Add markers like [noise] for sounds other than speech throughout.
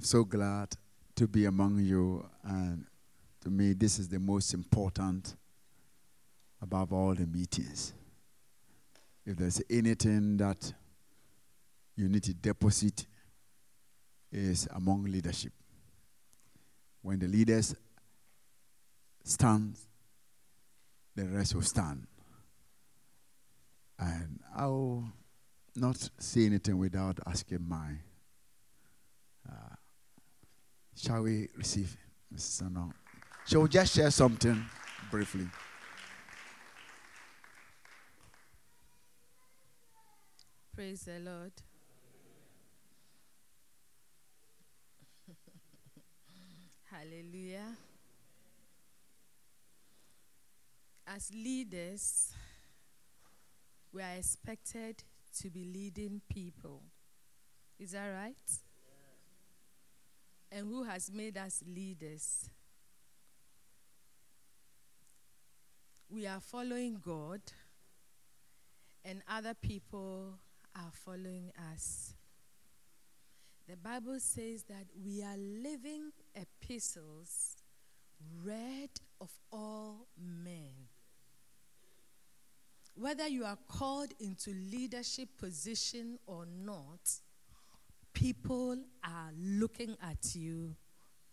I'm so glad to be among you, and to me, this is the most important above all the meetings. If there's anything that you need to deposit, is among leadership. When the leaders stand, the rest will stand. And I'll not say anything without asking my. Uh, shall we receive Mrs. Sano? Shall we just share something briefly? Praise the Lord. [laughs] Hallelujah. As leaders, we are expected to be leading people. Is that right? And who has made us leaders? We are following God, and other people are following us. The Bible says that we are living epistles read of all men. Whether you are called into leadership position or not, people are looking at you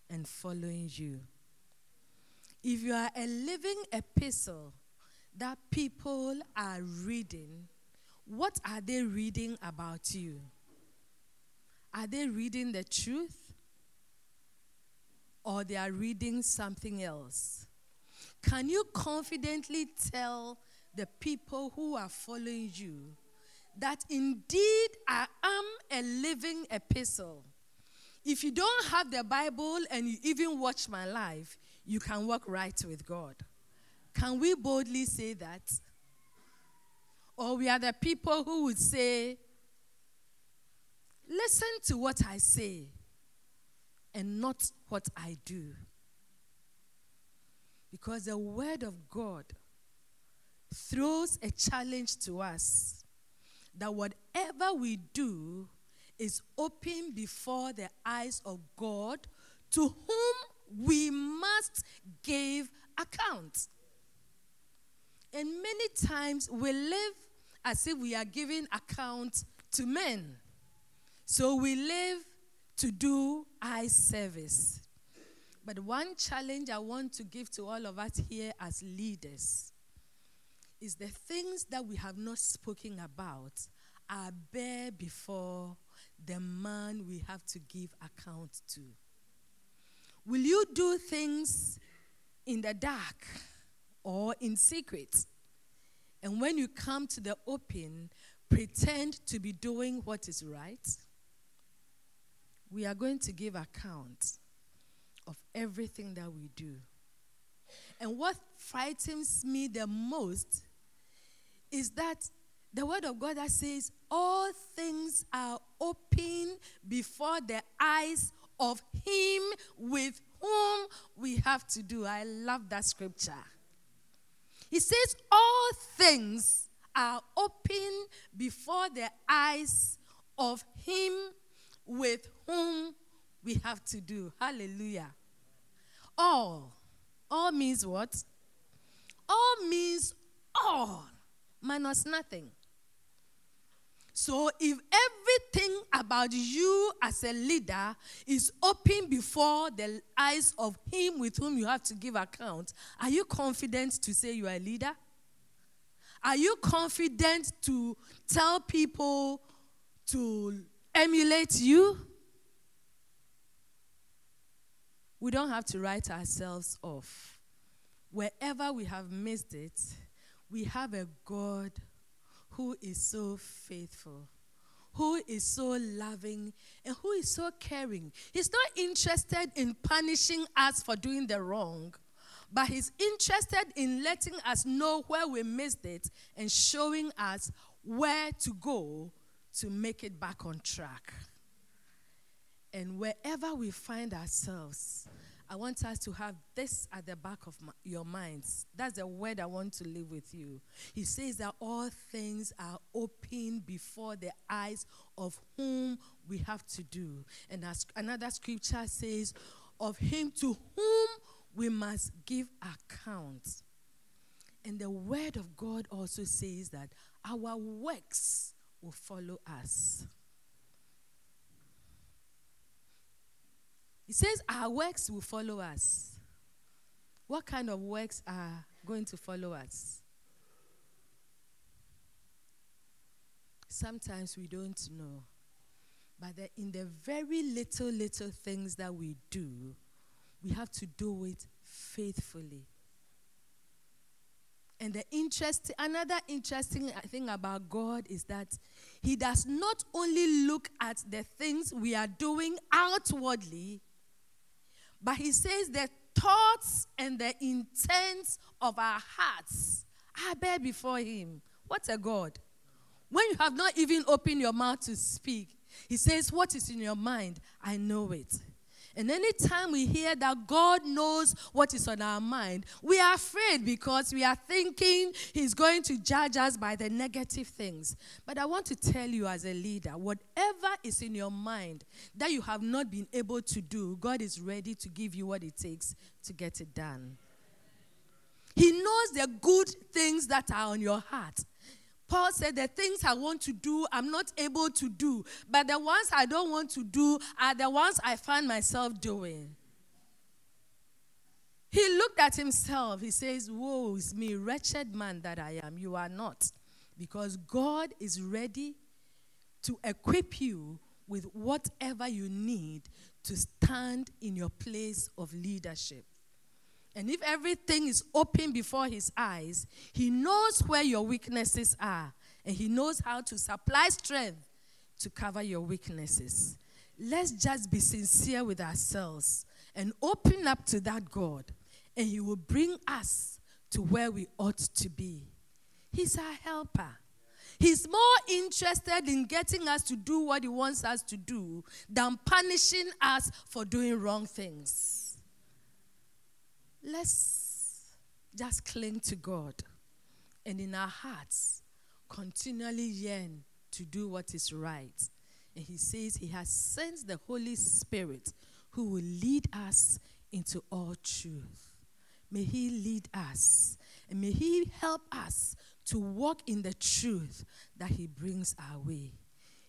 and following you. If you are a living epistle that people are reading, what are they reading about you? Are they reading the truth? Or they are reading something else? Can you confidently tell the people who are following you that indeed I am a living epistle? If you don't have the Bible and you even watch my life, you can walk right with God. Can we boldly say that? Or we are the people who would say, Listen to what I say and not what I do. Because the Word of God throws a challenge to us that whatever we do is open before the eyes of God to whom we must give account. And many times we live as if we are giving account to men. So we live to do eye service. But one challenge I want to give to all of us here as leaders is the things that we have not spoken about are bare before the man we have to give account to. Will you do things in the dark or in secret? And when you come to the open, pretend to be doing what is right? we are going to give account of everything that we do. And what frightens me the most is that the word of God that says, All things are open before the eyes of Him with whom we have to do. I love that scripture. He says, All things are open before the eyes of Him with whom we have to do. Hallelujah. All. All means what? All means all, minus nothing. So if everything about you as a leader is open before the eyes of him with whom you have to give account, are you confident to say you are a leader? Are you confident to tell people to emulate you? We don't have to write ourselves off. Wherever we have missed it, we have a God who is so faithful, who is so loving, and who is so caring. He's not interested in punishing us for doing the wrong, but He's interested in letting us know where we missed it and showing us where to go to make it back on track. And wherever we find ourselves, I want us to have this at the back of my, your minds. That's the word I want to live with you. He says that all things are open before the eyes of whom we have to do. And as another scripture says, of him to whom we must give account. And the word of God also says that our works will follow us. It says our works will follow us. What kind of works are going to follow us? Sometimes we don't know. But in the very little, little things that we do, we have to do it faithfully. And the interest, another interesting uh, thing about God is that He does not only look at the things we are doing outwardly, but He says the thoughts and the intents of our hearts are bare before Him. What a God. When you have not even opened your mouth to speak, He says, What is in your mind? I know it. And anytime we hear that God knows what is on our mind, we are afraid because we are thinking He's going to judge us by the negative things. But I want to tell you, as a leader, whatever is in your mind that you have not been able to do, God is ready to give you what it takes to get it done. He knows the good things that are on your heart. Paul said, The things I want to do, I'm not able to do. But the ones I don't want to do are the ones I find myself doing. He looked at himself. He says, Woe is me, wretched man that I am. You are not. Because God is ready to equip you with whatever you need to stand in your place of leadership. And if everything is open before his eyes, he knows where your weaknesses are and he knows how to supply strength to cover your weaknesses. Let's just be sincere with ourselves and open up to that God, and he will bring us to where we ought to be. He's our helper. He's more interested in getting us to do what he wants us to do than punishing us for doing wrong things let's just cling to God and in our hearts continually yearn to do what is right. And he says he has sent the Holy Spirit who will lead us into all truth. May he lead us and may he help us to walk in the truth that he brings our way.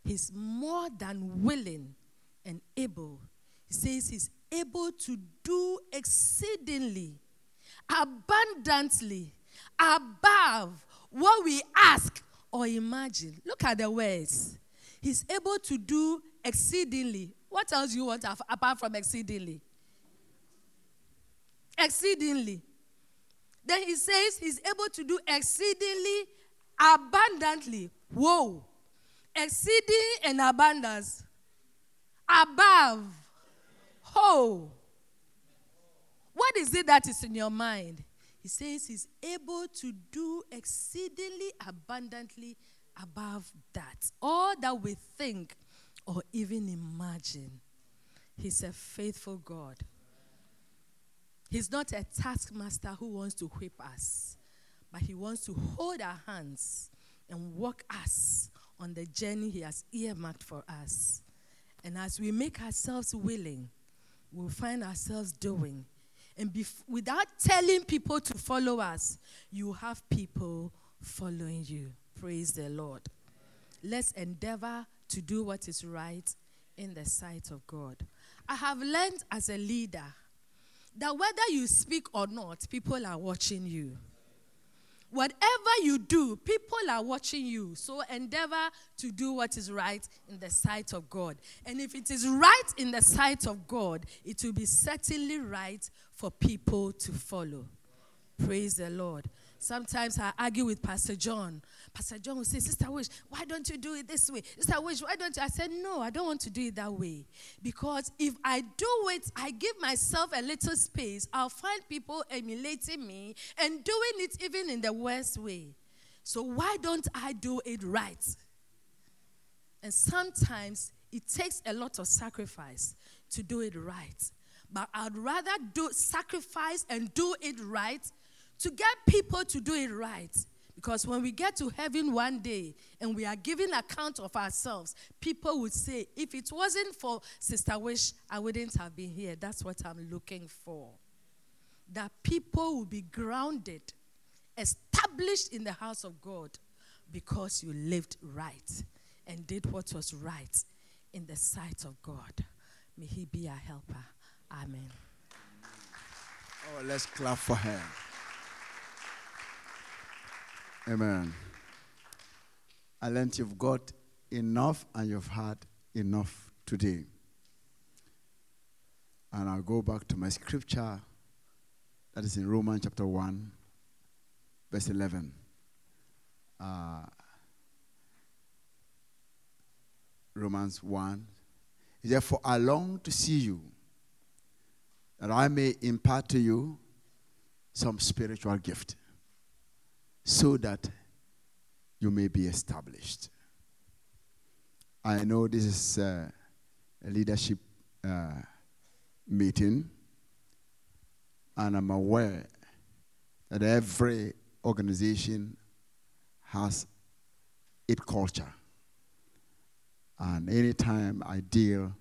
He's more than willing and able. He says he's able to do exceedingly, abundantly, above what we ask or imagine. Look at the words. He's able to do exceedingly. What else do you want apart from exceedingly? Exceedingly. Then he says he's able to do exceedingly abundantly. Whoa. Exceeding and abundance. Above Oh, what is it that is in your mind? He says he's able to do exceedingly abundantly above that. All that we think or even imagine. He's a faithful God. He's not a taskmaster who wants to whip us, but he wants to hold our hands and walk us on the journey he has earmarked for us. And as we make ourselves willing, we'll find ourselves doing. And bef- without telling people to follow us, you have people following you. Praise the Lord. Let's endeavor to do what is right in the sight of God. I have learned as a leader that whether you speak or not, people are watching you. Whatever you do, people are watching you. So endeavor to do what is right in the sight of God. And if it is right in the sight of God, it will be certainly right for people to follow. Praise the Lord. Sometimes I argue with Pastor John. Pastor John will say, Sister Wish, why don't you do it this way? Sister Wish, why don't you? I said, No, I don't want to do it that way. Because if I do it, I give myself a little space, I'll find people emulating me and doing it even in the worst way. So why don't I do it right? And sometimes it takes a lot of sacrifice to do it right. But I'd rather do sacrifice and do it right to get people to do it right Because when we get to heaven one day and we are giving account of ourselves, people would say, if it wasn't for Sister Wish, I wouldn't have been here. That's what I'm looking for. That people will be grounded, established in the house of God because you lived right and did what was right in the sight of God. May He be our helper. Amen. Oh, let's clap for her. Amen. I learned you've got enough and you've had enough today. And I'll go back to my scripture that is in Romans chapter 1, verse 11. Uh, Romans 1. Therefore, I long to see you, that I may impart to you some spiritual gift so that you may be established. I know this is uh, a leadership uh, meeting, and I'm aware that every organization has its culture. And anytime I deal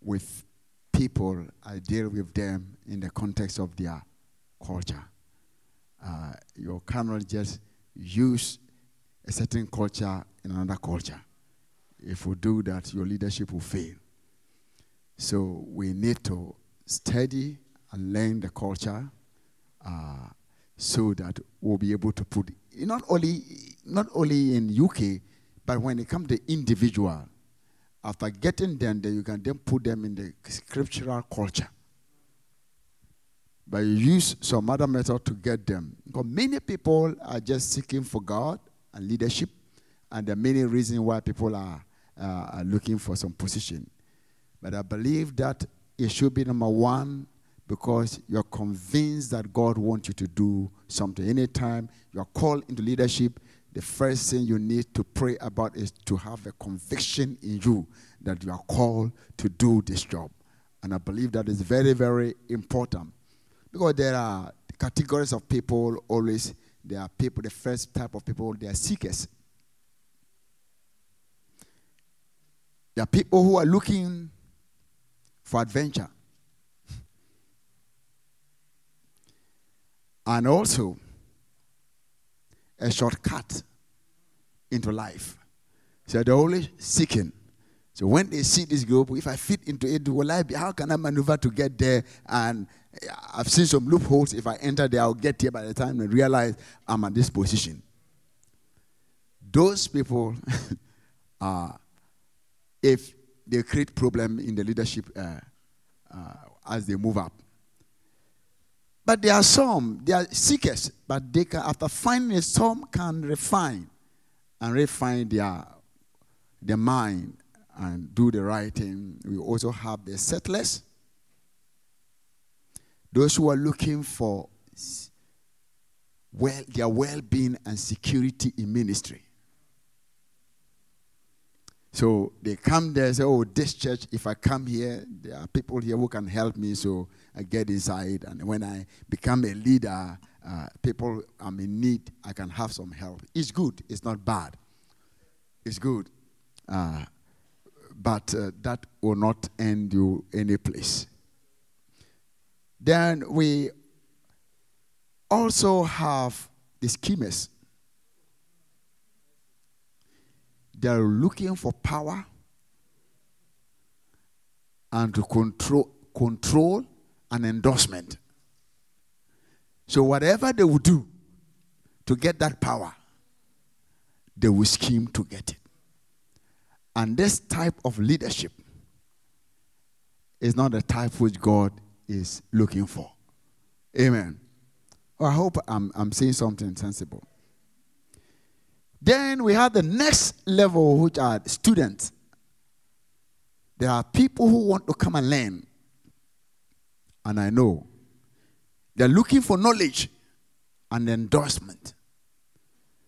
with people, I deal with them in the context of their culture uh, you cannot just use a certain culture in another culture. If we do that, your leadership will fail. So we need to study and learn the culture uh, so that we'll be able to put not only not only in UK, but when it comes to individual, after getting them, then you can then put them in the scriptural culture but you use some other method to get them. Because many people are just seeking for God and leadership, and there are many reasons why people are, uh, are looking for some position. But I believe that it should be number one because you're convinced that God wants you to do something. Anytime you're called into leadership, the first thing you need to pray about is to have a conviction in you that you are called to do this job. And I believe that is very, very important. Because there are categories of people always. There are people, the first type of people, they are seekers. There are people who are looking for adventure. and also a shortcut into life. So they're always seeking. So when they see this group, if I fit into it, will I be, how can I maneuver to get there and I've seen some loopholes. If I enter there, I'll get here by the time I realize I'm at this position. Those people, [laughs] are, if they create problem in the leadership uh, uh, as they move up. But there are some, they are seekers, but they can, after finding some can refine and refine their, their mind and do the right thing. We also have the settlers those who are looking for well, their well being and security in ministry. So they come there and say, Oh, this church, if I come here, there are people here who can help me. So I get inside. And when I become a leader, uh, people I'm in need, I can have some help. It's good, it's not bad. It's good. Uh, but uh, that will not end you any place. Then we also have the schemers. They're looking for power and to control, control and endorsement. So, whatever they will do to get that power, they will scheme to get it. And this type of leadership is not the type which God is looking for. Amen. Well, I hope I'm, I'm saying something sensible. Then we have the next level, which are students. There are people who want to come and learn. And I know they're looking for knowledge and endorsement.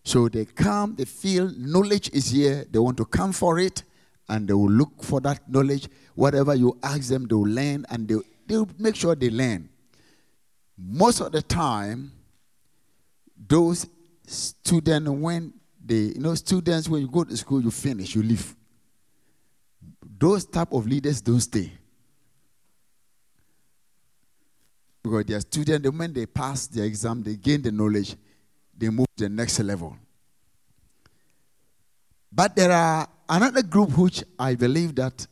So they come, they feel knowledge is here, they want to come for it, and they will look for that knowledge. Whatever you ask them, they will learn and they they make sure they learn. Most of the time, those student when they, you know, students when you go to school, you finish, you leave. Those type of leaders don't stay. Because their students, the moment they pass the exam, they gain the knowledge, they move to the next level. But there are another group which I believe that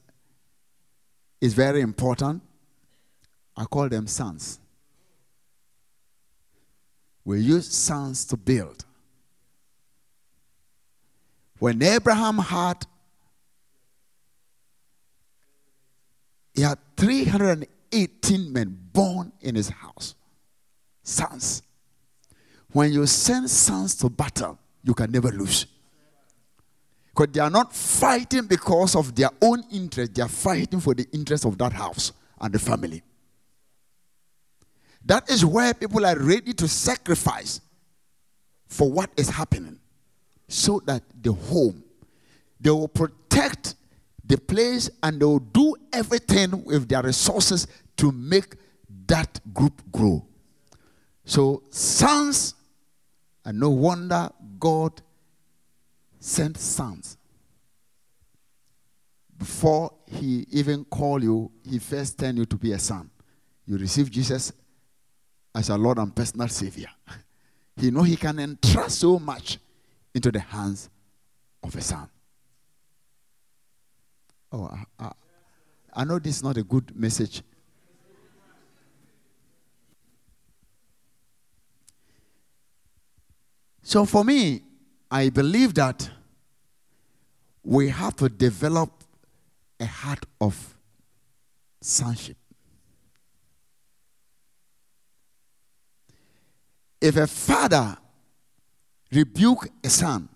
is very important. I call them sons. We use sons to build. When Abraham had he had 318 men born in his house. Sons. When you send sons to battle, you can never lose. Because they are not fighting because of their own interest, they are fighting for the interest of that house and the family. That is where people are ready to sacrifice for what is happening so that the home, they will protect the place and they will do everything with their resources to make that group grow. So, sons, and no wonder God sent sons. Before he even called you, he first turned you to be a son. You receive Jesus as a Lord and personal Savior. [laughs] He know he can entrust so much into the hands of a son. Oh, I, I, I know this is not a good message. So for me, I believe that we have to develop a heart of sonship. If a father rebuke a son,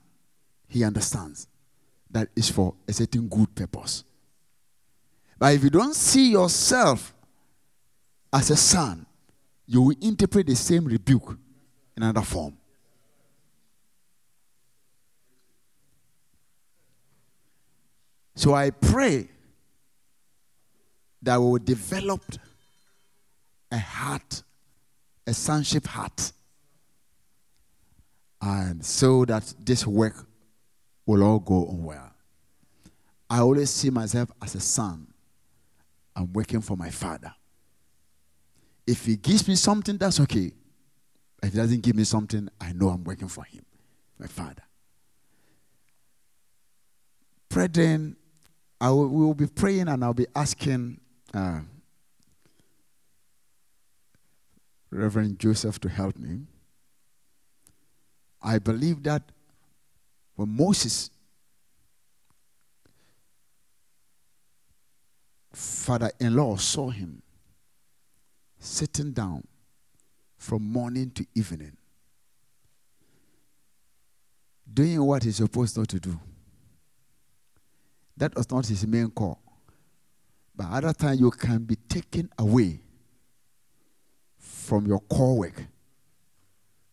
he understands that is for a certain good purpose. But if you don't see yourself as a son, you will interpret the same rebuke in another form. So I pray that we will develop a heart, a sonship heart, and so that this work will all go on well. I always see myself as a son. I'm working for my father. If he gives me something, that's okay. If he doesn't give me something, I know I'm working for him, my father. Brethren, I will, we will be praying and I'll be asking uh, Reverend Joseph to help me. I believe that when Moses, father in law, saw him sitting down from morning to evening, doing what he's supposed not to do that was not his main call. But other time you can be taken away from your core work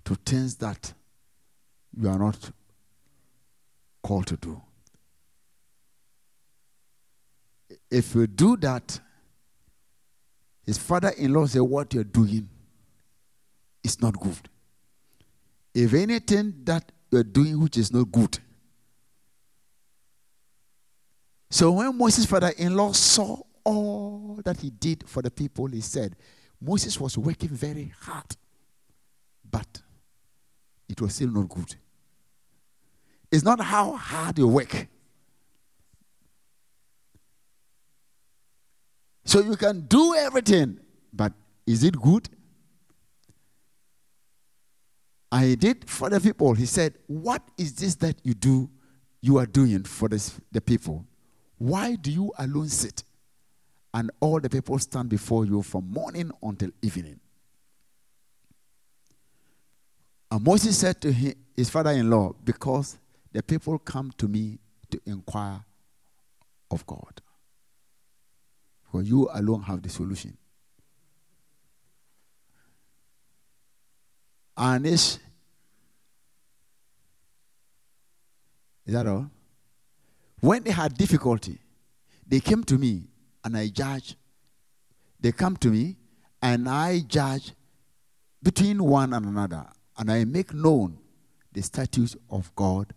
to things that you are not called to do. If you do that, his father in law said, What you're doing is not good. If anything that you're doing which is not good, so when Moses' father in law saw all that he did for the people, he said, Moses was working very hard, but it was still not good. It's not how hard you work. So you can do everything, but is it good? I did for the people. He said, What is this that you do, you are doing for this, the people? Why do you alone sit and all the people stand before you from morning until evening? And Moses said to his father in law, Because the people come to me to inquire of God. For you alone have the solution. And is is that all? When they had difficulty, they came to me and I judge. They come to me and I judge between one and another. And I make known the statutes of God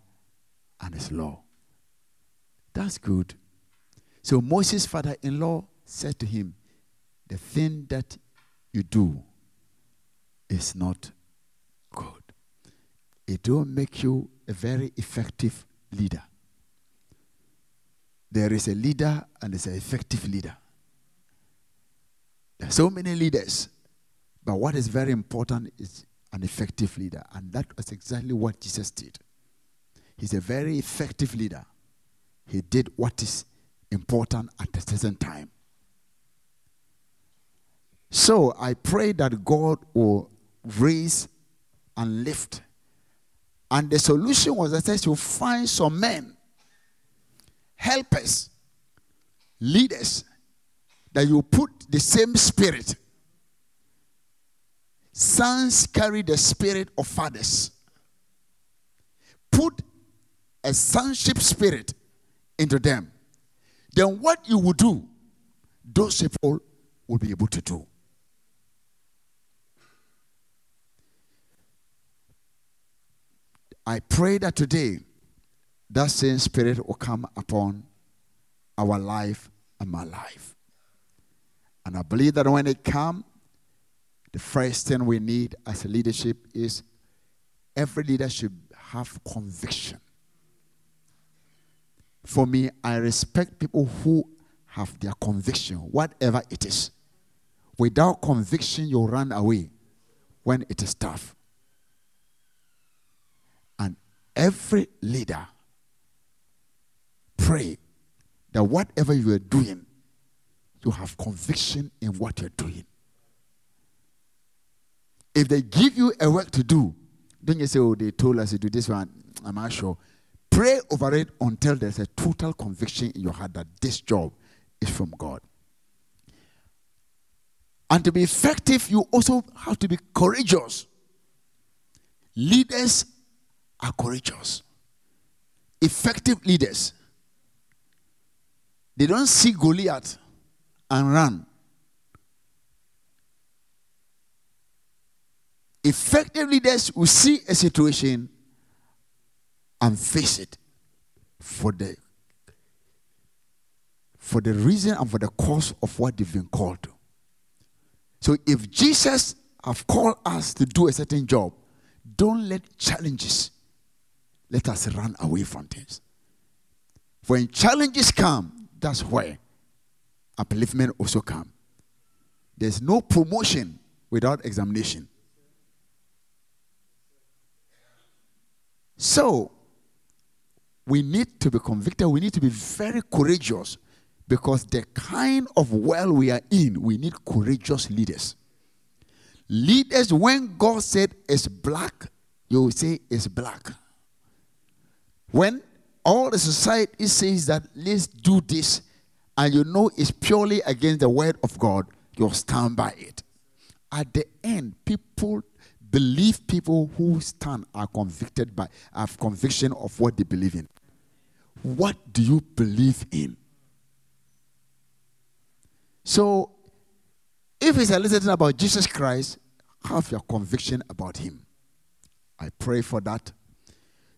and his law. That's good. So Moses' father in law said to him, The thing that you do is not good. It don't make you a very effective leader. There is a leader and there's an effective leader. There are so many leaders, but what is very important is an effective leader. And that was exactly what Jesus did. He's a very effective leader. He did what is important at a certain time. So I pray that God will raise and lift. And the solution was that says you find some men, helpers, leaders, that you put the same spirit. Sons carry the spirit of fathers. Put a sonship spirit into them. Then what you will do, those people will be able to do. I pray that today that same spirit will come upon our life and my life. And I believe that when it comes, the first thing we need as a leadership is every leader should have conviction. For me, I respect people who have their conviction, whatever it is. Without conviction, you run away when it is tough. And every leader pray that whatever you are doing, you have conviction in what you're doing. If they give you a work to do, don't you say, oh, they told us to do this one, I'm not sure. Pray over it until there's a total conviction in your heart that this job is from God. And to be effective, you also have to be courageous. Leaders are courageous. Effective leaders. They don't see Goliath and run. Effective leaders will see a situation and face it for the for the reason and for the cause of what they've been called to. So if Jesus have called us to do a certain job, don't let challenges let us run away from things. When challenges come, that's where upliftment also come. There's no promotion without examination. So, we need to be convicted. We need to be very courageous because the kind of world we are in, we need courageous leaders. Leaders, when God said it's black, you will say it's black. When all the society says that let's do this, and you know it's purely against the word of God, you'll stand by it. At the end, people believe people who stand are convicted by have conviction of what they believe in. What do you believe in? So, if it's a little about Jesus Christ, have your conviction about Him. I pray for that.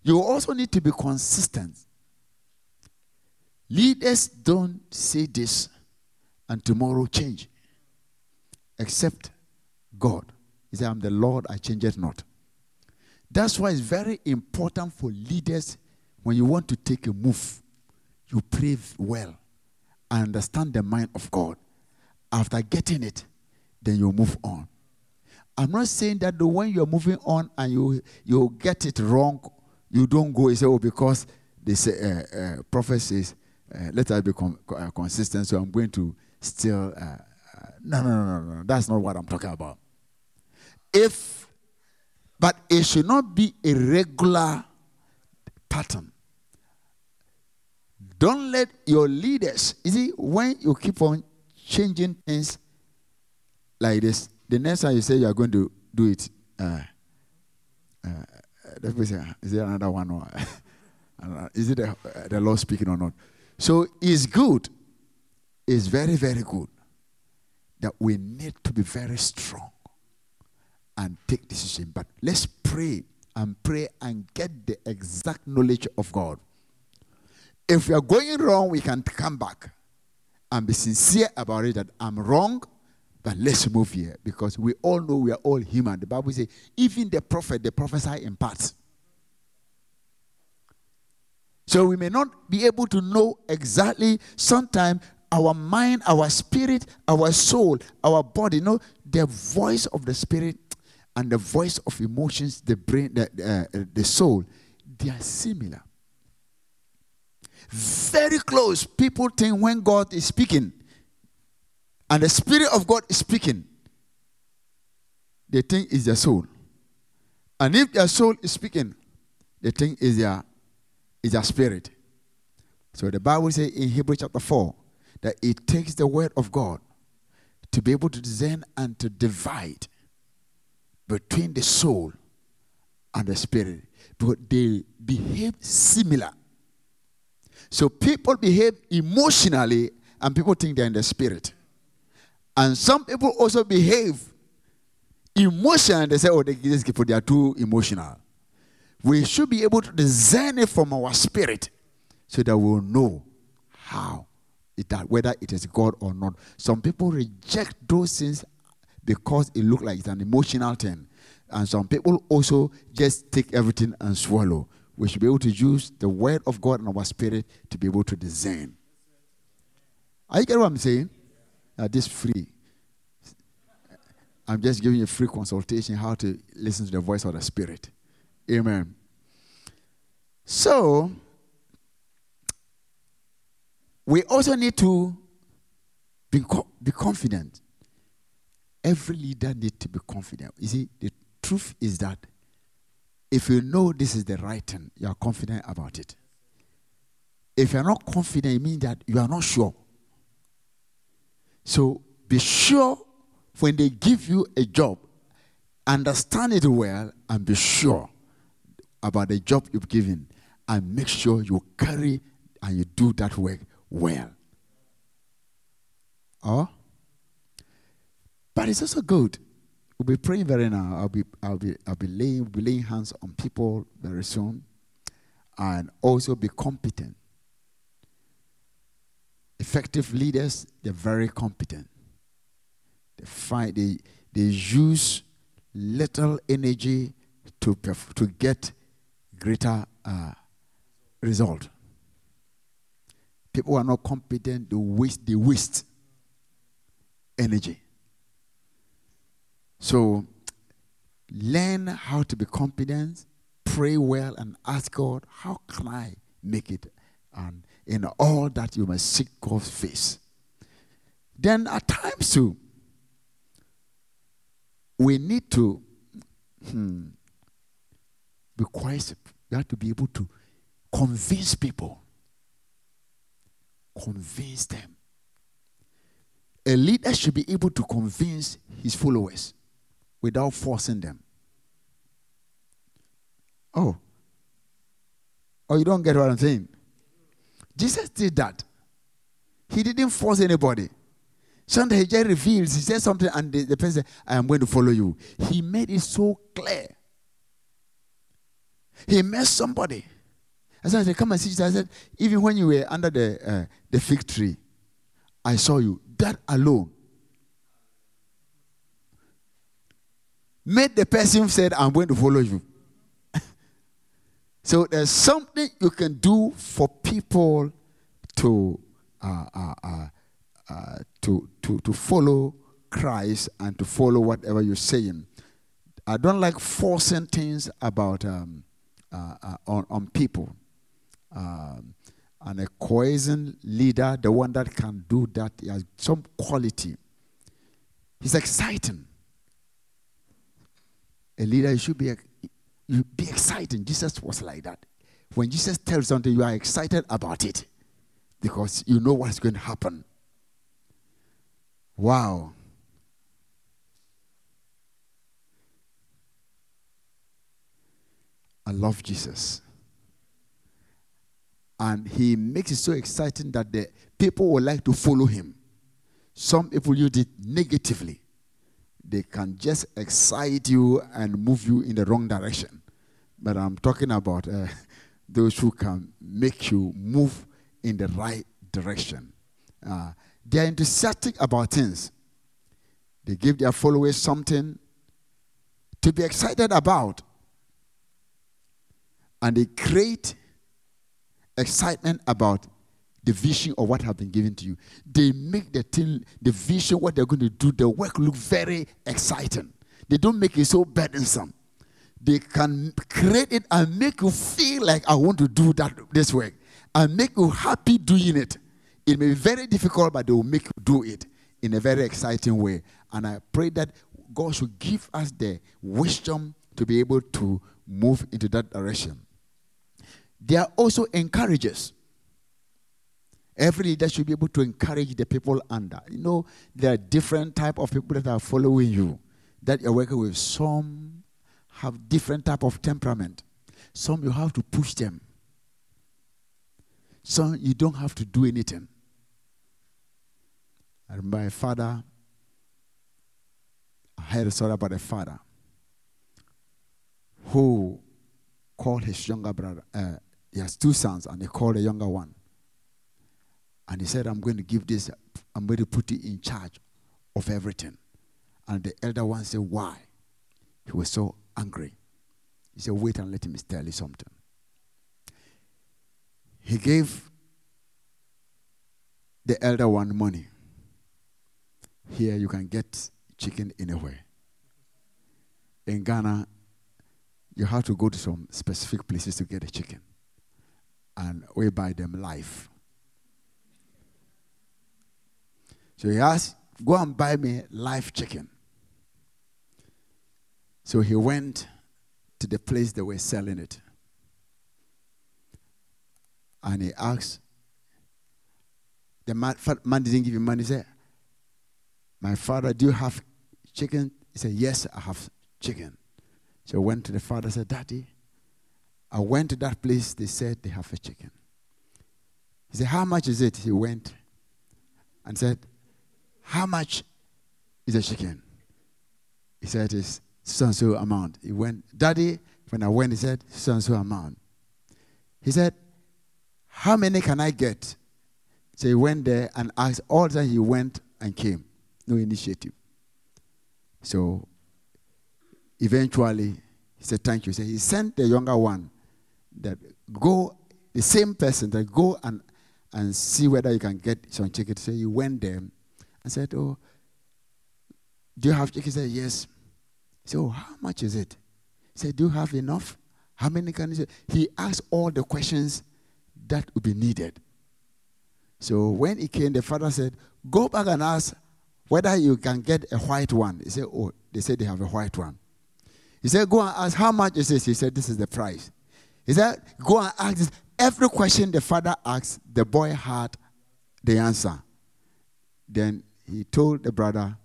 You also need to be consistent. Leaders don't say this and tomorrow change, except God. He said, I'm the Lord, I change it not. That's why it's very important for leaders when you want to take a move, you pray well and understand the mind of God. After getting it, then you move on. I'm not saying that the when you're moving on and you you get it wrong, you don't go and say, oh, because say uh, uh, prophet says, uh, let us be com- uh, consistent. So I'm going to still. Uh, uh, no, no, no, no, no. That's not what I'm talking about. If, but it should not be a regular pattern. Don't let your leaders, you see, when you keep on changing things like this, the next time you say you are going to do it, uh, uh, say, is there another one? Or, [laughs] is it the, uh, the Lord speaking or not? So it's good. It's very, very good that we need to be very strong and take decision. But let's pray and pray and get the exact knowledge of God. If we are going wrong, we can come back and be sincere about it that I'm wrong, but let's move here because we all know we are all human. The Bible says, even the prophet, the prophesy in parts. So we may not be able to know exactly. Sometimes our mind, our spirit, our soul, our body, know, the voice of the spirit and the voice of emotions, the brain, the, uh, the soul, they are similar. Very close. People think when God is speaking and the Spirit of God is speaking, they think is their soul. And if their soul is speaking, they think is their is their spirit. So the Bible says in Hebrews chapter 4 that it takes the word of God to be able to discern and to divide between the soul and the spirit. But they behave similar. So people behave emotionally and people think they're in the spirit. And some people also behave emotionally. They say, oh, they these people, they are too emotional. We should be able to discern it from our spirit so that we'll know how it that whether it is God or not. Some people reject those things because it looks like it's an emotional thing. And some people also just take everything and swallow we should be able to use the word of God and our spirit to be able to discern. Are you getting what I'm saying? Uh, this free. I'm just giving you a free consultation how to listen to the voice of the spirit. Amen. So, we also need to be, be confident. Every leader needs to be confident. You see, the truth is that if you know this is the right thing, you are confident about it. If you're not confident, it means that you are not sure. So be sure when they give you a job, understand it well and be sure about the job you've given and make sure you carry and you do that work well. Oh? But it's also good We'll be praying very now. I'll be, I'll be, I'll be laying, we'll be laying hands on people very soon, and also be competent. Effective leaders, they're very competent. They find they they use little energy to to get greater uh, result. People who are not competent, they waste, they waste energy. So learn how to be confident, pray well, and ask God, how can I make it? And in all that you must seek God's face. Then at times too, we need to hmm, be quite, we have to be able to convince people. Convince them. A leader should be able to convince his followers without forcing them. Oh. Oh, you don't get what I'm saying? Jesus did that. He didn't force anybody. Sunday he just reveals, he says something, and the, the person said, I am going to follow you. He made it so clear. He met somebody. I said, Come and see Jesus. I said, Even when you were under the, uh, the fig tree, I saw you. That alone made the person said, I'm going to follow you. so there's something you can do for people to uh, uh, uh, uh, to, to, to follow Christ and to follow whatever you're saying. I don't like forcing things about um, uh, uh, on, on people. Um, and a cohesion leader, the one that can do that, has some quality. He's exciting a leader, you should be, you be excited. Jesus was like that. When Jesus tells something, you are excited about it because you know what's going to happen. Wow. I love Jesus. And he makes it so exciting that the people would like to follow him. Some people use it negatively they can just excite you and move you in the wrong direction. but I'm talking about uh, [laughs] those who can make you move in the right direction. Uh, they are enthusiastic about things. They give their followers something to be excited about. And they create excitement about the vision of what have been given to you. They make the thing, the vision, what they're going to do, the work look very exciting. They don't make it so burdensome. They can create it and make you feel like I want to do that this work and make you happy doing it. It may be very difficult, but they will make you do it in a very exciting way. And I pray that God should give us the wisdom to be able to move into that direction. They are also encouragers. Every leader should be able to encourage the people under. You know, there are different type of people that are following you, that you're working with. Some have different type of temperament. Some you have to push them. Some you don't have to do anything. I remember a father. I heard a story about a father who called his younger brother. Uh, he has two sons, and he called the younger one and he said, I'm going to give this, I'm going to put it in charge of everything. And the elder one said, Why? He was so angry. He said, Wait and let me tell you something. He gave the elder one money. Here you can get chicken anywhere. In Ghana, you have to go to some specific places to get a chicken. And we buy them live. So he asked, Go and buy me live chicken. So he went to the place they were selling it. And he asked, the man, man didn't give him money. He said, My father, do you have chicken? He said, Yes, I have chicken. So he went to the father and said, Daddy, I went to that place. They said they have a chicken. He said, How much is it? He went and said, how much is a chicken? He said, It's so and so amount. He went, Daddy, when I went, he said, so and so amount. He said, How many can I get? So he went there and asked, all the time he went and came. No initiative. So eventually he said, Thank you. So he sent the younger one that go, the same person that go and, and see whether you can get some chicken. So he went there I said, Oh, do you have chicken? He said, Yes. He said, Oh, how much is it? He said, Do you have enough? How many can you say? He asked all the questions that would be needed. So when he came, the father said, Go back and ask whether you can get a white one. He said, Oh, they said they have a white one. He said, Go and ask how much is this? He said, This is the price. He said, Go and ask this. Every question the father asked, the boy had the answer. Then he told the brother,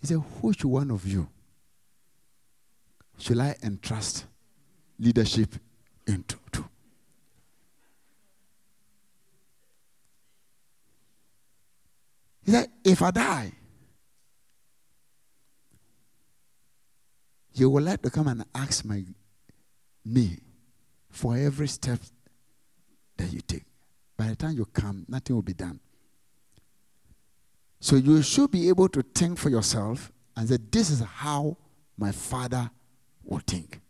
he said, Which one of you shall I entrust leadership into? To? He said, If I die, you will like to come and ask my me for every step that you take. By the time you come, nothing will be done. So you should be able to think for yourself and say, This is how my father will think.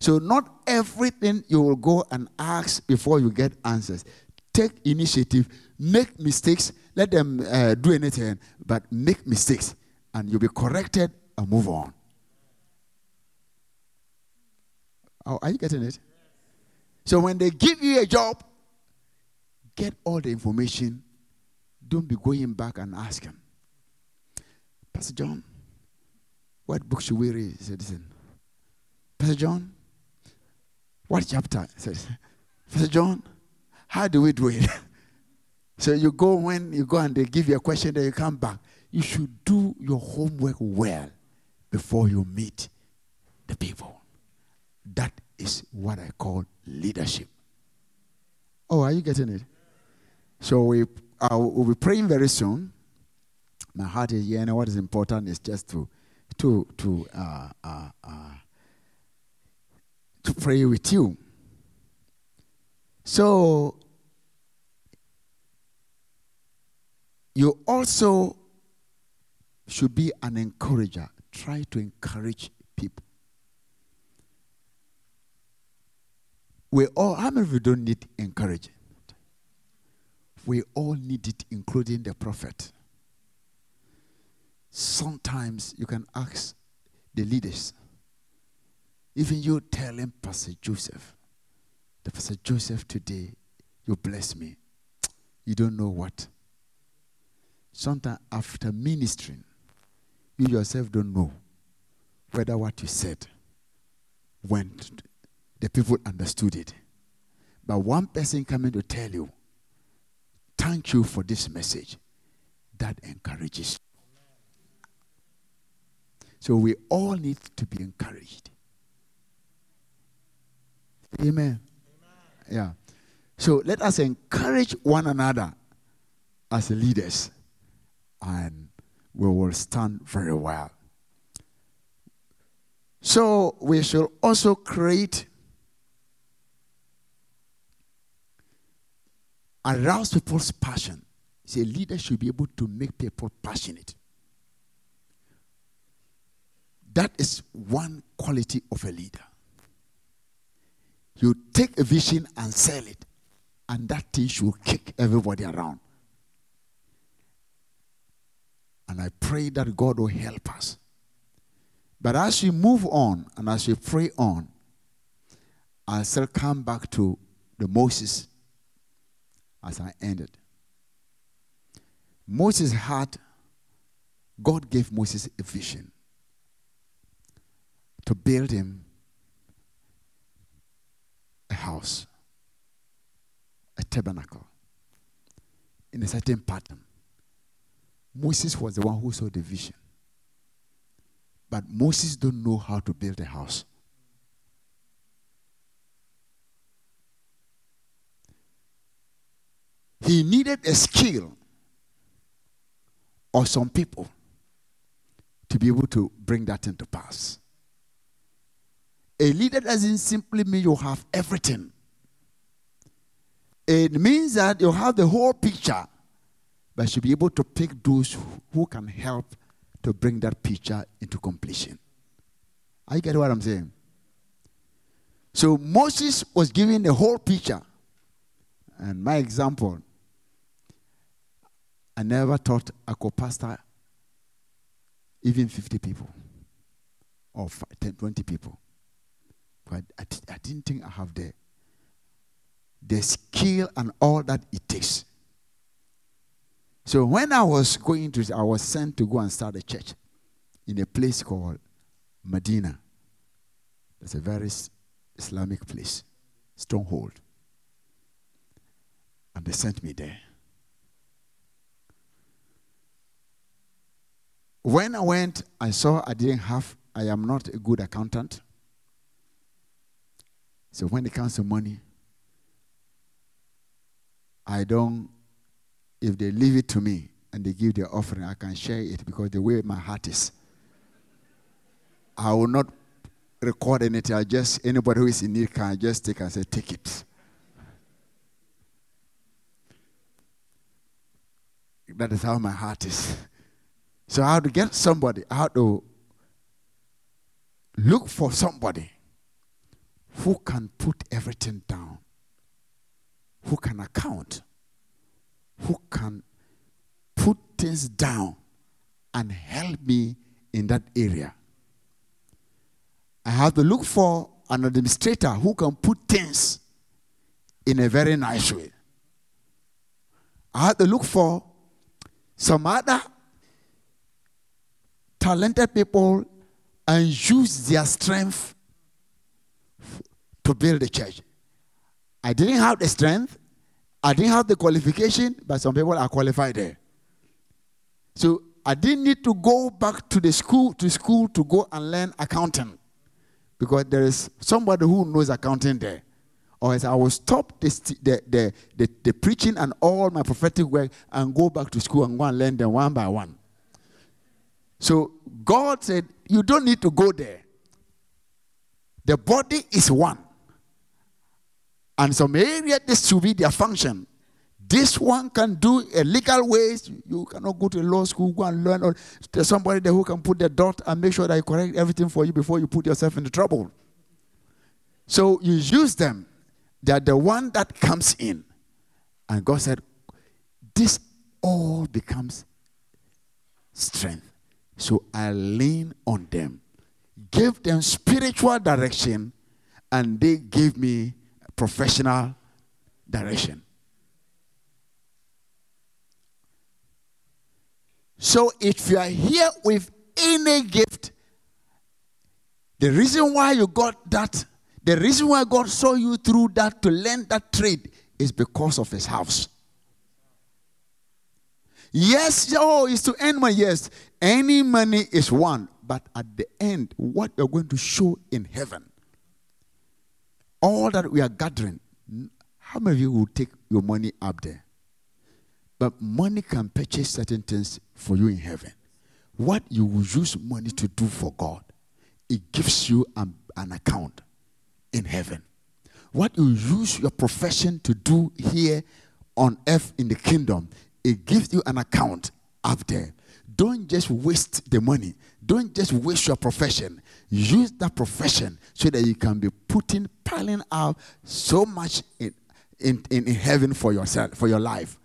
So, not everything you will go and ask before you get answers. Take initiative, make mistakes, let them uh, do anything, but make mistakes, and you'll be corrected and move on. Oh, are you getting it? So, when they give you a job, get all the information don't be going back and asking, Pastor John, what book should we read? He said, Listen, Pastor John, what chapter? He said, Pastor John, how do we do it? [laughs] so you go when you go and they give you a question, then you come back. You should do your homework well before you meet the people. That is what I call leadership. Oh, are you getting it? So we I will be praying very soon. My heart is here, and what is important is just to, to, to uh, uh, uh, to pray with you. So, you also should be an encourager. Try to encourage people. We all, how many of you don't need encouragement? We all need it, including the prophet. Sometimes you can ask the leaders, even you telling Pastor Joseph, the Pastor Joseph today, you bless me. You don't know what. Sometimes after ministering, you yourself don't know whether what you said went, the people understood it. But one person coming to tell you, thank you for this message, that encourages. So we all need to be encouraged. Amen. Amen. Yeah. So let us encourage one another as leaders, and we will stand very well. So we should also create arouse people's passion. See, a leader should be able to make people passionate. That is one quality of a leader. You take a vision and sell it, and that thing should kick everybody around. And I pray that God will help us. But as we move on and as we pray on, I still come back to the Moses as I ended. Moses had, God gave Moses a vision to build him a house, a tabernacle, in a certain pattern. Moses was the one who saw the vision. But Moses don't know how to build a house. He needed a skill or some people to be able to bring that into pass. A leader doesn't simply mean you have everything. It means that you have the whole picture, but you be able to pick those who can help to bring that picture into completion. I get what I'm saying? So Moses was given the whole picture. And my example, I never thought I could pastor even 50 people or 10, 20 people. But I, I didn't think I have the, the skill and all that it takes. So when I was going to, I was sent to go and start a church in a place called Madina. It's a very Islamic place, stronghold. And they sent me there. When I went, I saw I didn't have, I am not a good accountant. So when it comes to money, I don't, if they leave it to me and they give their offering, I can share it because the way my heart is. I will not record anything. I just, anybody who is in need can just take and say, take it. That is how my heart is. So I have to get somebody, I have to look for somebody who can put everything down, who can account, who can put things down and help me in that area. I have to look for an administrator who can put things in a very nice way. I have to look for some other talented people and use their strength to build the church. I didn't have the strength, I didn't have the qualification, but some people are qualified there. So I didn't need to go back to the school to school to go and learn accounting because there is somebody who knows accounting there. Or else I will stop the, the, the, the, the preaching and all my prophetic work and go back to school and go and learn them one by one. So God said, You don't need to go there. The body is one. And some area this should be their function. This one can do a legal ways. You cannot go to law school, go and learn. Or there's somebody there who can put the dot and make sure that I correct everything for you before you put yourself into trouble. So you use them. They are the one that comes in. And God said, This all becomes strength. So I lean on them, gave them spiritual direction, and they gave me professional direction. So if you are here with any gift, the reason why you got that, the reason why God saw you through that to learn that trade is because of his house. Yes, oh, it's to end money. Yes, any money is one. But at the end, what you're going to show in heaven, all that we are gathering, how many of you will take your money up there? But money can purchase certain things for you in heaven. What you will use money to do for God, it gives you an, an account in heaven. What you use your profession to do here on earth in the kingdom, it gives you an account up there. Don't just waste the money. Don't just waste your profession. Use that profession so that you can be putting, piling out so much in, in, in heaven for yourself, for your life.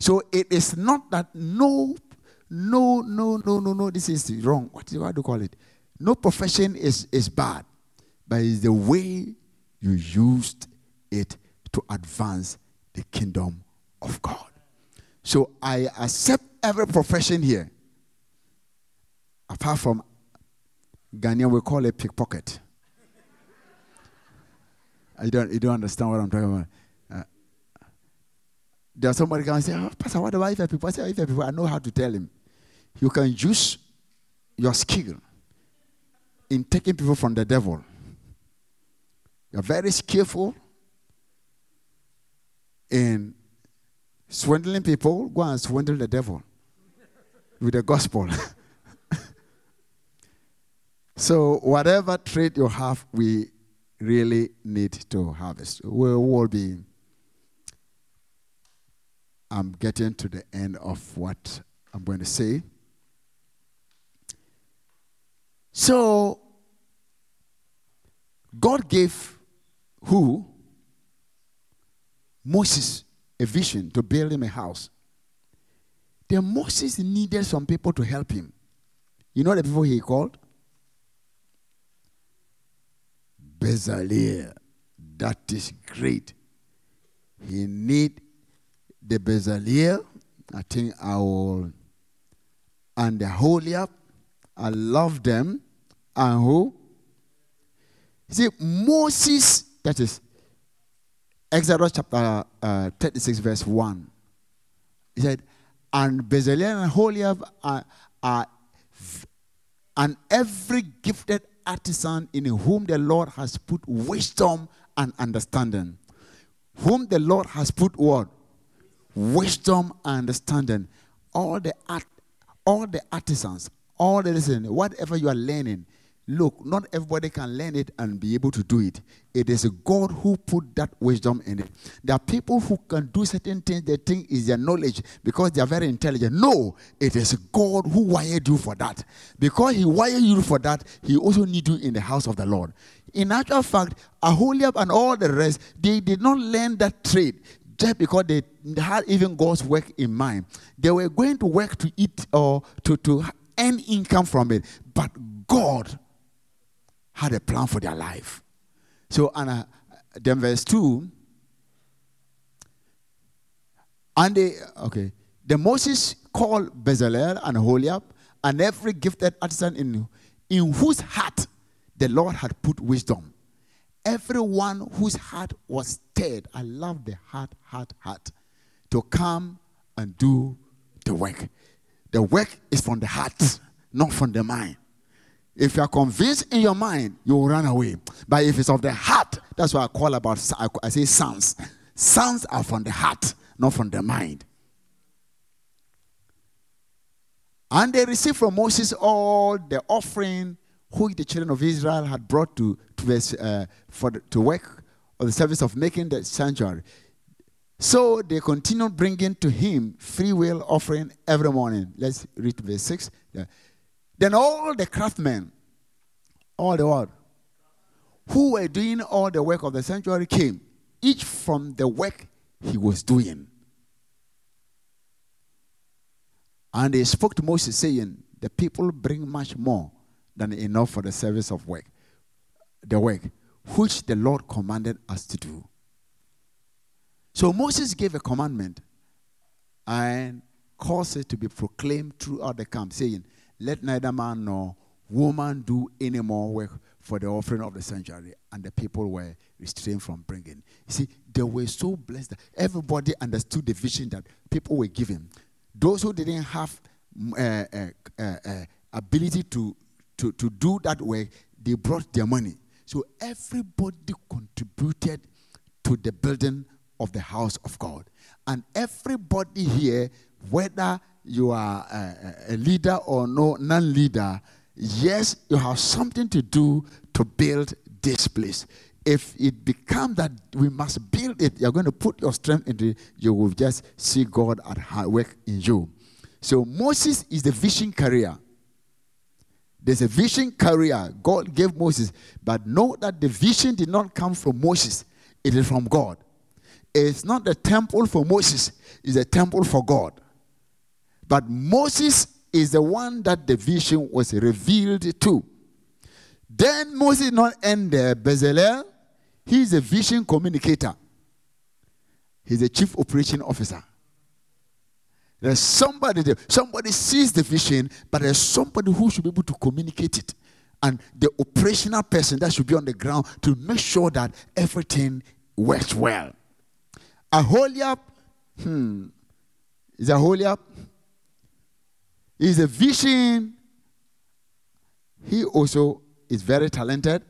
So it is not that no, no, no, no, no, no, this is wrong. What do you call it? No profession is, is bad, but it's the way you used it to advance the kingdom of God. So I accept every profession here, apart from Ghanaian, we call it pickpocket. I don't, you don't understand what I'm talking about. Uh, There's somebody can say, oh, Pastor, what about if people? I say, oh, if I people, I know how to tell him. You can use your skill in taking people from the devil. You're very skillful in swindling people. Go and swindle the devil with the gospel. [laughs] so, whatever trade you have, we really need to harvest. We will be I'm getting to the end of what I'm going to say. So, God gave who? Moses a vision to build him a house. Then Moses needed some people to help him. You know the people he called? Bezalel. That is great. He need the Bezalel, I think I will, and the Holiab, I love them. And who? See, Moses, that is Exodus chapter uh, 36, verse 1. He said, And Bezalel and Holiab are, are and every gifted artisan in whom the Lord has put wisdom and understanding. Whom the Lord has put what? wisdom and understanding. All the art, all the artisans, all the listen, whatever you are learning, look, not everybody can learn it and be able to do it. It is God who put that wisdom in it. There are people who can do certain things they think is their knowledge because they are very intelligent. No, it is God who wired you for that. Because He wired you for that, He also need you in the house of the Lord. In actual fact, Aholiab and all the rest, they did not learn that trade just because they had even God's work in mind. They were going to work to eat or to, to earn income from it. But God had a plan for their life. So, and uh, then verse 2. And they, okay, the Moses called Bezalel and Holiab and every gifted artisan in, in whose heart the Lord had put wisdom everyone whose heart was stirred, I love the heart, heart, heart, to come and do the work. The work is from the heart, not from the mind. If you are convinced in your mind, you will run away. But if it's of the heart, that's what I call about, I say sons. Sons are from the heart, not from the mind. And they received from Moses all the offering which the children of Israel had brought to, to, uh, for the, to work on the service of making the sanctuary. So they continued bringing to him free will offering every morning. Let's read verse 6. Yeah. Then all the craftsmen, all the world, who were doing all the work of the sanctuary came, each from the work he was doing. And they spoke to Moses, saying, The people bring much more than enough for the service of work, the work which the Lord commanded us to do. So Moses gave a commandment and caused it to be proclaimed throughout the camp, saying, Let neither man nor woman do any more work for the offering of the sanctuary. And the people were restrained from bringing. You see, they were so blessed that everybody understood the vision that people were given. Those who didn't have uh, uh, uh, uh, ability to, to, to do that work, they brought their money. So everybody contributed to the building of the house of God. And everybody here, whether you are a, a leader or no non-leader, yes, you have something to do to build this place. If it becomes that we must build it, you're going to put your strength into it, you will just see God at work in you. So Moses is the vision carrier. There's a vision carrier God gave Moses, but know that the vision did not come from Moses, it is from God. It's not the temple for Moses, it's a temple for God. But Moses is the one that the vision was revealed to. Then Moses not end there. Bezalel, he's a vision communicator. He's a chief operation officer. There's somebody there. Somebody sees the vision, but there's somebody who should be able to communicate it. And the operational person that should be on the ground to make sure that everything works well. Aholiab, hmm, is Aholiab? He's a vision. He also is very talented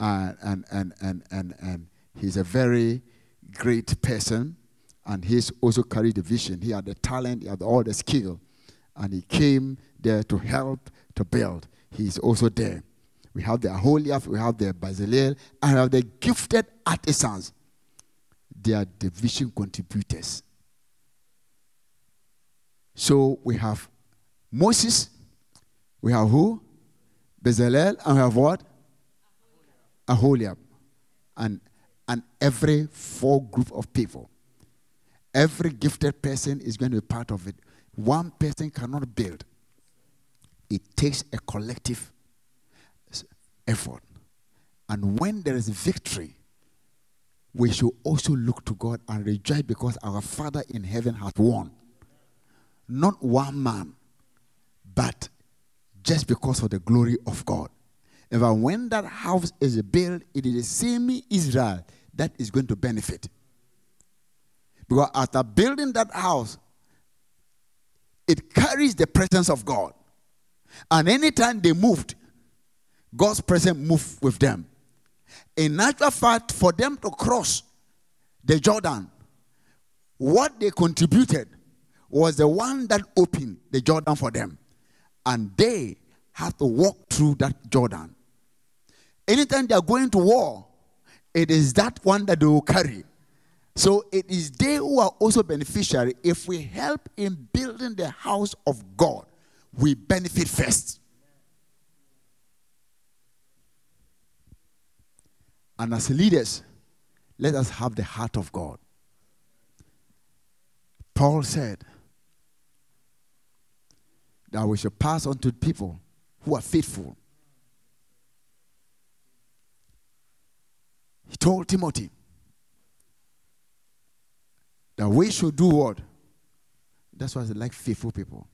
and, and, and, and, and, and he's a very great person. And he's also carried the vision. He had the talent, he had all the skill. And he came there to help to build. He's also there. We have the Aholiab, we have the Bezalel, and we have the gifted artisans they are the vision contributors. So we have Moses, we have who? Bezalel, and we have what? Aholiab. And, and every four group of people. Every gifted person is going to be part of it. One person cannot build. It takes a collective effort. And when there is victory, we should also look to God and rejoice because our Father in heaven has won. Not one man, but just because of the glory of God. And when that house is built, it is the same Israel that is going to benefit. Because after building that house, it carries the presence of God. And anytime they moved, God's presence moved with them. In natural fact, for them to cross the Jordan, what they contributed was the one that opened the Jordan for them. And they have to walk through that Jordan. Anytime they are going to war, it is that one that they will carry. So it is they who are also beneficiary. If we help in building the house of God, we benefit first. And as leaders, let us have the heart of God. Paul said that we should pass on to people who are faithful. He told Timothy that we should do what? That's why I like faithful people.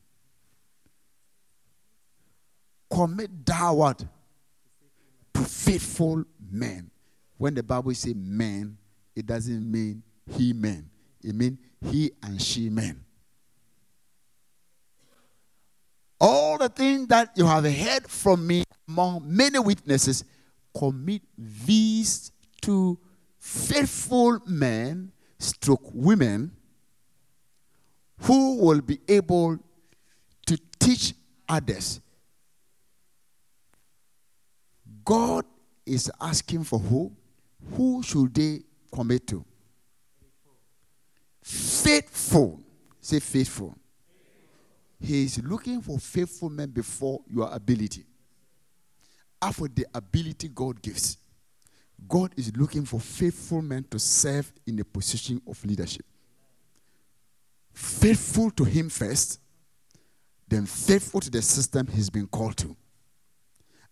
Commit thou what? To faithful men. When the Bible says men, it doesn't mean he men. It means he and she men. All the things that you have heard from me among many witnesses, commit these to faithful men, stroke women, who will be able to teach others. God is asking for who? Who should they commit to? Faithful. Say faithful. He is looking for faithful men before your ability. After the ability God gives, God is looking for faithful men to serve in a position of leadership. Faithful to Him first, then faithful to the system He's been called to.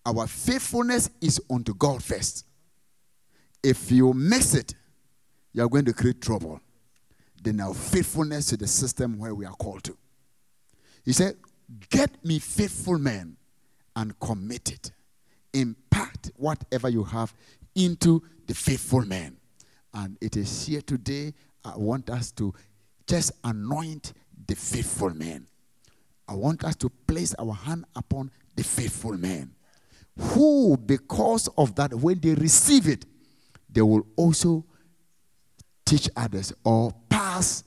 Our faithfulness is unto God first. If you miss it, you are going to create trouble. Then our faithfulness to the system where we are called to. He said, Get me faithful men and commit it. Impact whatever you have into the faithful men. And it is here today. I want us to just anoint the faithful men. I want us to place our hand upon the faithful men who, because of that, when they receive it, they will also teach others or pass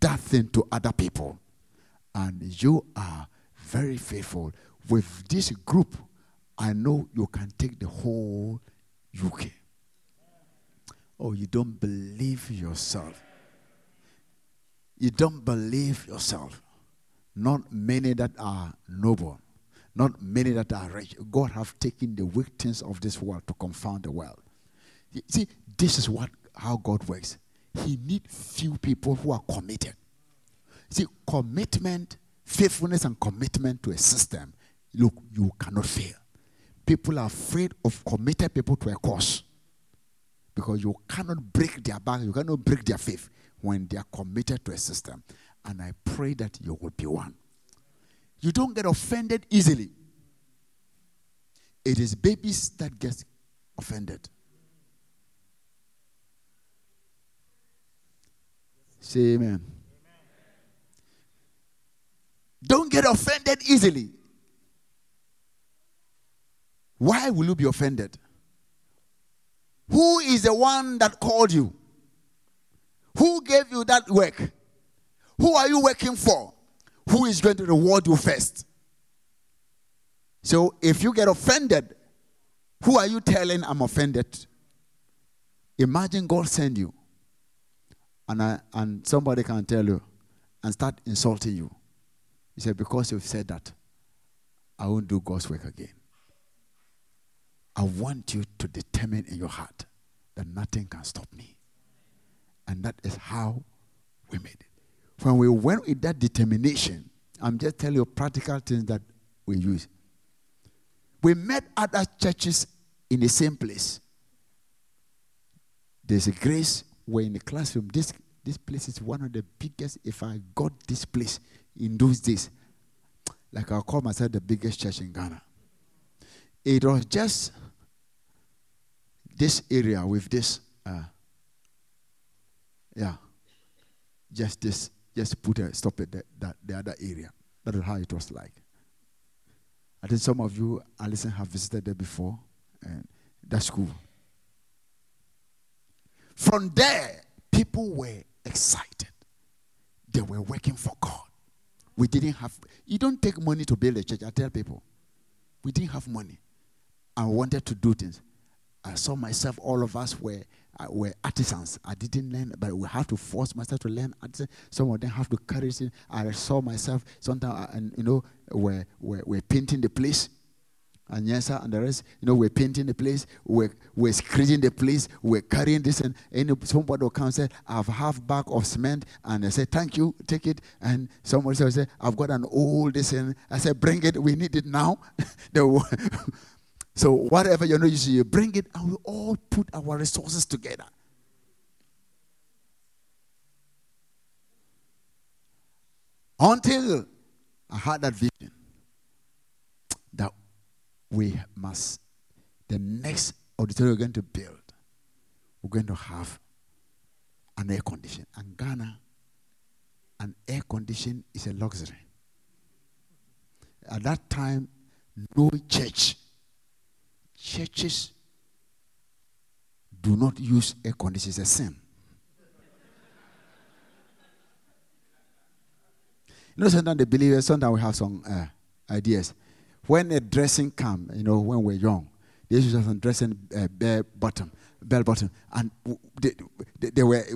that thing to other people. And you are very faithful. With this group, I know you can take the whole UK. Oh, you don't believe yourself. You don't believe yourself. Not many that are noble not many that are rich. God have taken the weak things of this world to confound the world. See, this is what how God works. He need few people who are committed. See, commitment, faithfulness, and commitment to a system. Look, you cannot fail. People are afraid of committed people to a cause because you cannot break their back, you cannot break their faith when they are committed to a system. And I pray that you will be one. You don't get offended easily. It is babies that get offended. Say amen. Don't get offended easily. Why will you be offended? Who is the one that called you? Who gave you that work? Who are you working for? who is going to reward you first? So if you get offended, who are you telling I'm offended? Imagine God send you, and I, and somebody can tell you, and start insulting you. He said, because you've said that, I won't do God's work again. I want you to determine in your heart that nothing can stop me. And that is how we made it. When we went with that determination, I'm just telling you practical things that we use. We met other churches in the same place. There's a grace. We're in the classroom. This, this place is one of the biggest. If I got this place in those days, like I'll call myself the biggest church in Ghana. It was just this area with this, uh, yeah, just this just put a stop at that, the other area. That is how it was like. I think some of you, Alison, have visited there before, and that's cool. From there, people were excited. They were working for God. We didn't have, you don't take money to build a church. I tell people, we didn't have money. I wanted to do things. I saw myself, all of us were uh, were artisans. I didn't learn, but we have to force myself to learn. Some of them have to carry it. I saw myself sometimes, uh, and you know, we're, we're, we're painting the place. And yes, sir, and the rest, you know, we're painting the place, we're, we're screening the place, we're carrying this, and, and somebody will come and say, I've half bag of cement, and I say, thank you, take it. And somebody will say, I've got an old this, and I said, bring it, we need it now. [laughs] [laughs] So whatever you know, you, see, you bring it, and we all put our resources together. Until I had that vision we must, the next auditorium we're going to build, we're going to have an air condition. And Ghana, an air condition is a luxury. At that time, no church churches do not use air conditioning. It's a sin. You know, sometimes the believers, sometimes we have some uh, ideas. When a dressing come, you know, when we're young, They used to just dress in uh, bare bottom, bell bottom, and they, they, they were. [laughs]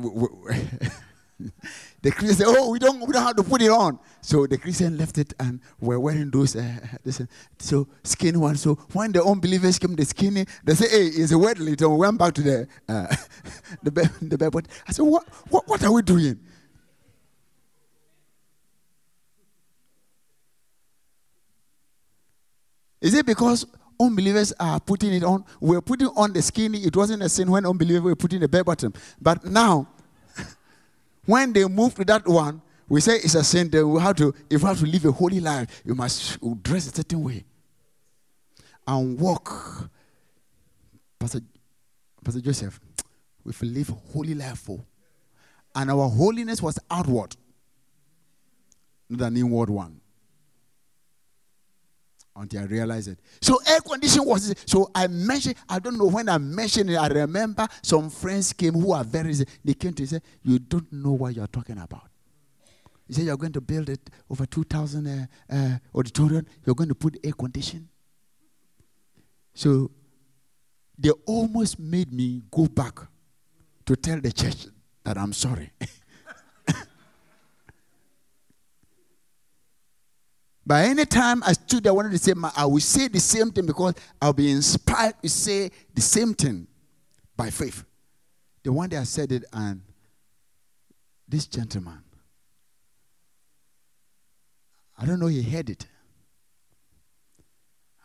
the Christian said, "Oh, we don't, we don't have to put it on." So the Christian left it and were wearing those, uh, this, uh, so skinny ones. So when the unbelievers came, the skinny, they say, "Hey, it's a wet little." We went back to the uh, [laughs] the the I said, "What, what, what are we doing?" Is it because unbelievers are putting it on? We're putting on the skinny. It wasn't a sin when unbelievers were putting the bare bottom. But now, [laughs] when they move to that one, we say it's a sin. Then we have to, if we have to live a holy life, you must dress a certain way and walk. Pastor, Pastor Joseph, we live holy life for, and our holiness was outward, not an inward one until I realized it. So air condition was so I mentioned. I don't know when I mentioned it. I remember some friends came who are very. They came to say, "You don't know what you're talking about." He said, "You're going to build it over two thousand uh, uh, auditorium. You're going to put air condition." So they almost made me go back to tell the church that I'm sorry. [laughs] But anytime I stood I wanted to say, I will say the same thing because I'll be inspired to say the same thing by faith. The one day I said it, and this gentleman, I don't know, he heard it.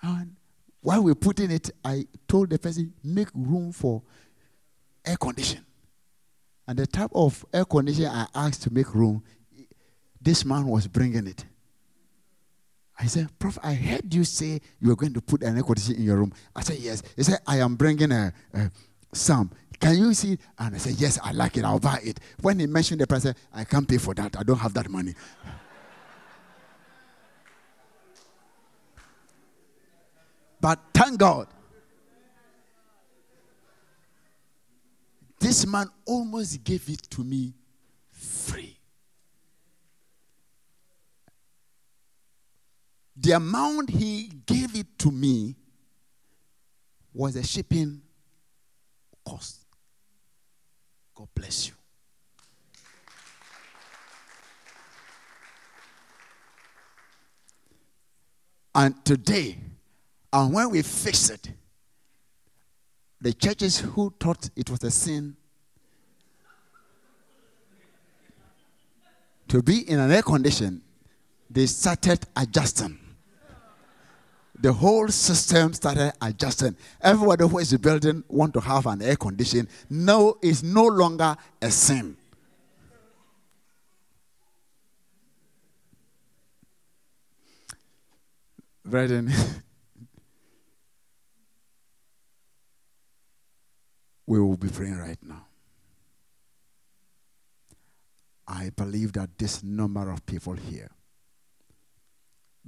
And while we are putting it, I told the person, make room for air condition. And the type of air condition I asked to make room, this man was bringing it. I said, Prof, I heard you say you were going to put an equity in your room. I said, Yes. He said, I am bringing a, a some. Can you see? And I said, Yes, I like it. I'll buy it. When he mentioned the price, I, said, I can't pay for that. I don't have that money. [laughs] but thank God. This man almost gave it to me free. The amount he gave it to me was a shipping cost. God bless you. And today, and when we fix it, the churches who thought it was a sin to be in an air condition, they started adjusting the whole system started adjusting. Everybody who is building want to have an air condition. No, it's no longer a sin. Brethren, [laughs] we will be praying right now. I believe that this number of people here,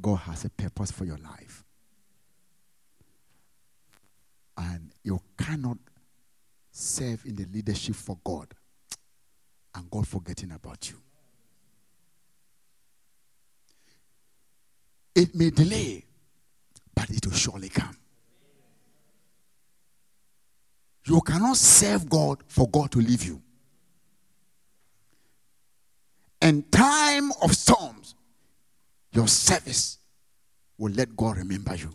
God has a purpose for your life. And you cannot serve in the leadership for God and God forgetting about you. It may delay, but it will surely come. You cannot serve God for God to leave you. In time of storms, your service will let God remember you.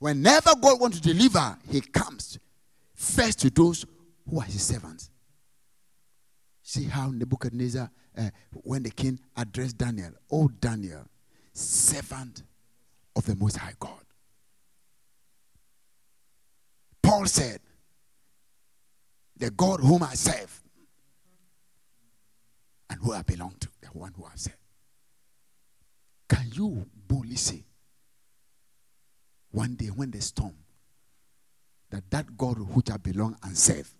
Whenever God wants to deliver, He comes first to those who are His servants. See how Nebuchadnezzar, uh, when the king addressed Daniel, oh Daniel, servant of the Most High God. Paul said, The God whom I serve and who I belong to, the one who I serve. Can you boldly say, one day when the storm, that that God which I belong and serve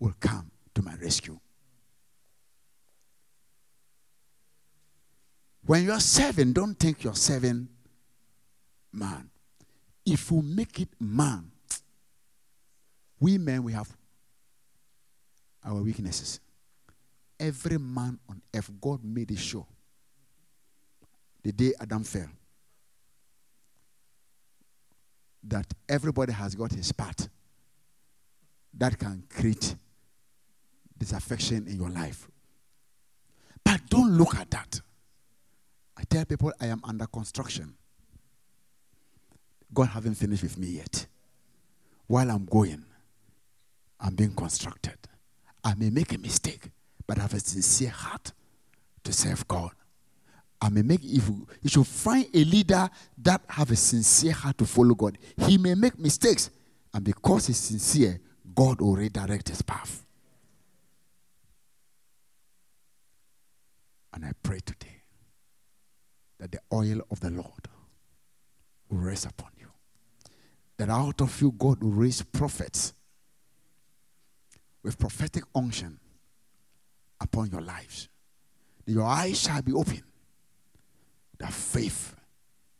will come to my rescue. When you're serving, don't think you're serving man. If you make it man, we men, we have our weaknesses. Every man on earth, God made it sure. The day Adam fell, that everybody has got his part that can create disaffection in your life. But don't look at that. I tell people I am under construction. God haven't finished with me yet. While I'm going, I'm being constructed. I may make a mistake, but I have a sincere heart to serve God. I may make you, you should find a leader that have a sincere heart to follow God. He may make mistakes, and because he's sincere, God will redirect his path. And I pray today that the oil of the Lord will rest upon you. That out of you, God will raise prophets with prophetic unction upon your lives. Your eyes shall be open, that faith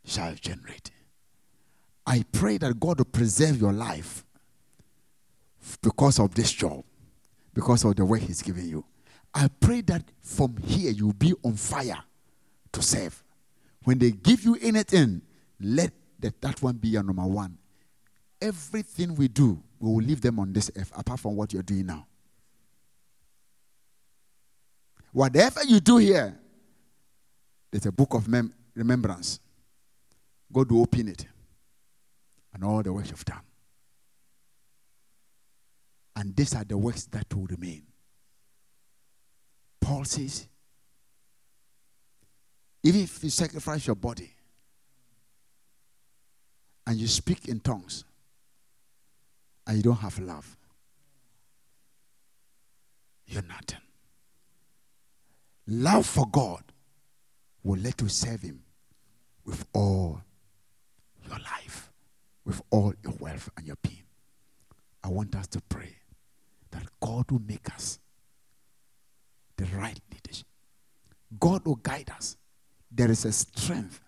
shall generate. I pray that God will preserve your life because of this job, because of the work He's giving you. I pray that from here you'll be on fire to serve. When they give you anything, let that, that one be your number one. Everything we do, we will leave them on this earth, apart from what you're doing now. Whatever you do here, there's a book of mem- remembrance. God will open it and all the works you've done. And these are the works that will remain. Paul says, even if you sacrifice your body and you speak in tongues and you don't have love, you're nothing. Love for God will let you serve Him with all your life, with all your wealth and your being. I want us to pray that God will make us the right leadership. God will guide us. There is a strength.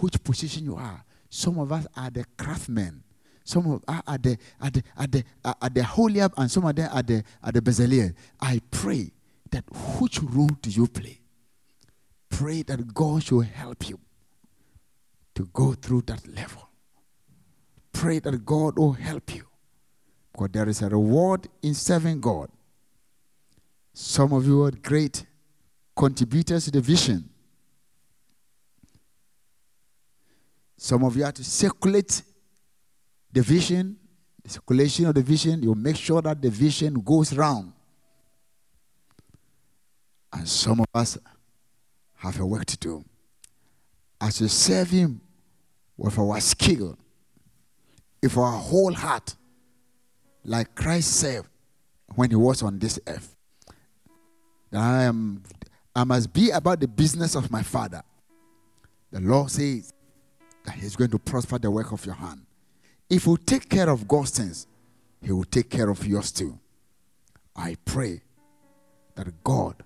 Which position you are. Some of us are the craftsmen. Some of us are the are the are the are the Holiab, and some of them are the are the Bezalel. I pray that which role do you play? Pray that God should help you to go through that level. Pray that God will help you. Because there is a reward in serving God. Some of you are great contributors to the vision. Some of you have to circulate the vision, the circulation of the vision. You make sure that the vision goes round. And some of us have a work to do. As we serve Him with our skill, with our whole heart, like Christ served when He was on this earth. I am I must be about the business of my Father. The Lord says that He's going to prosper the work of your hand. If you take care of God's things, He will take care of yours too. I pray that God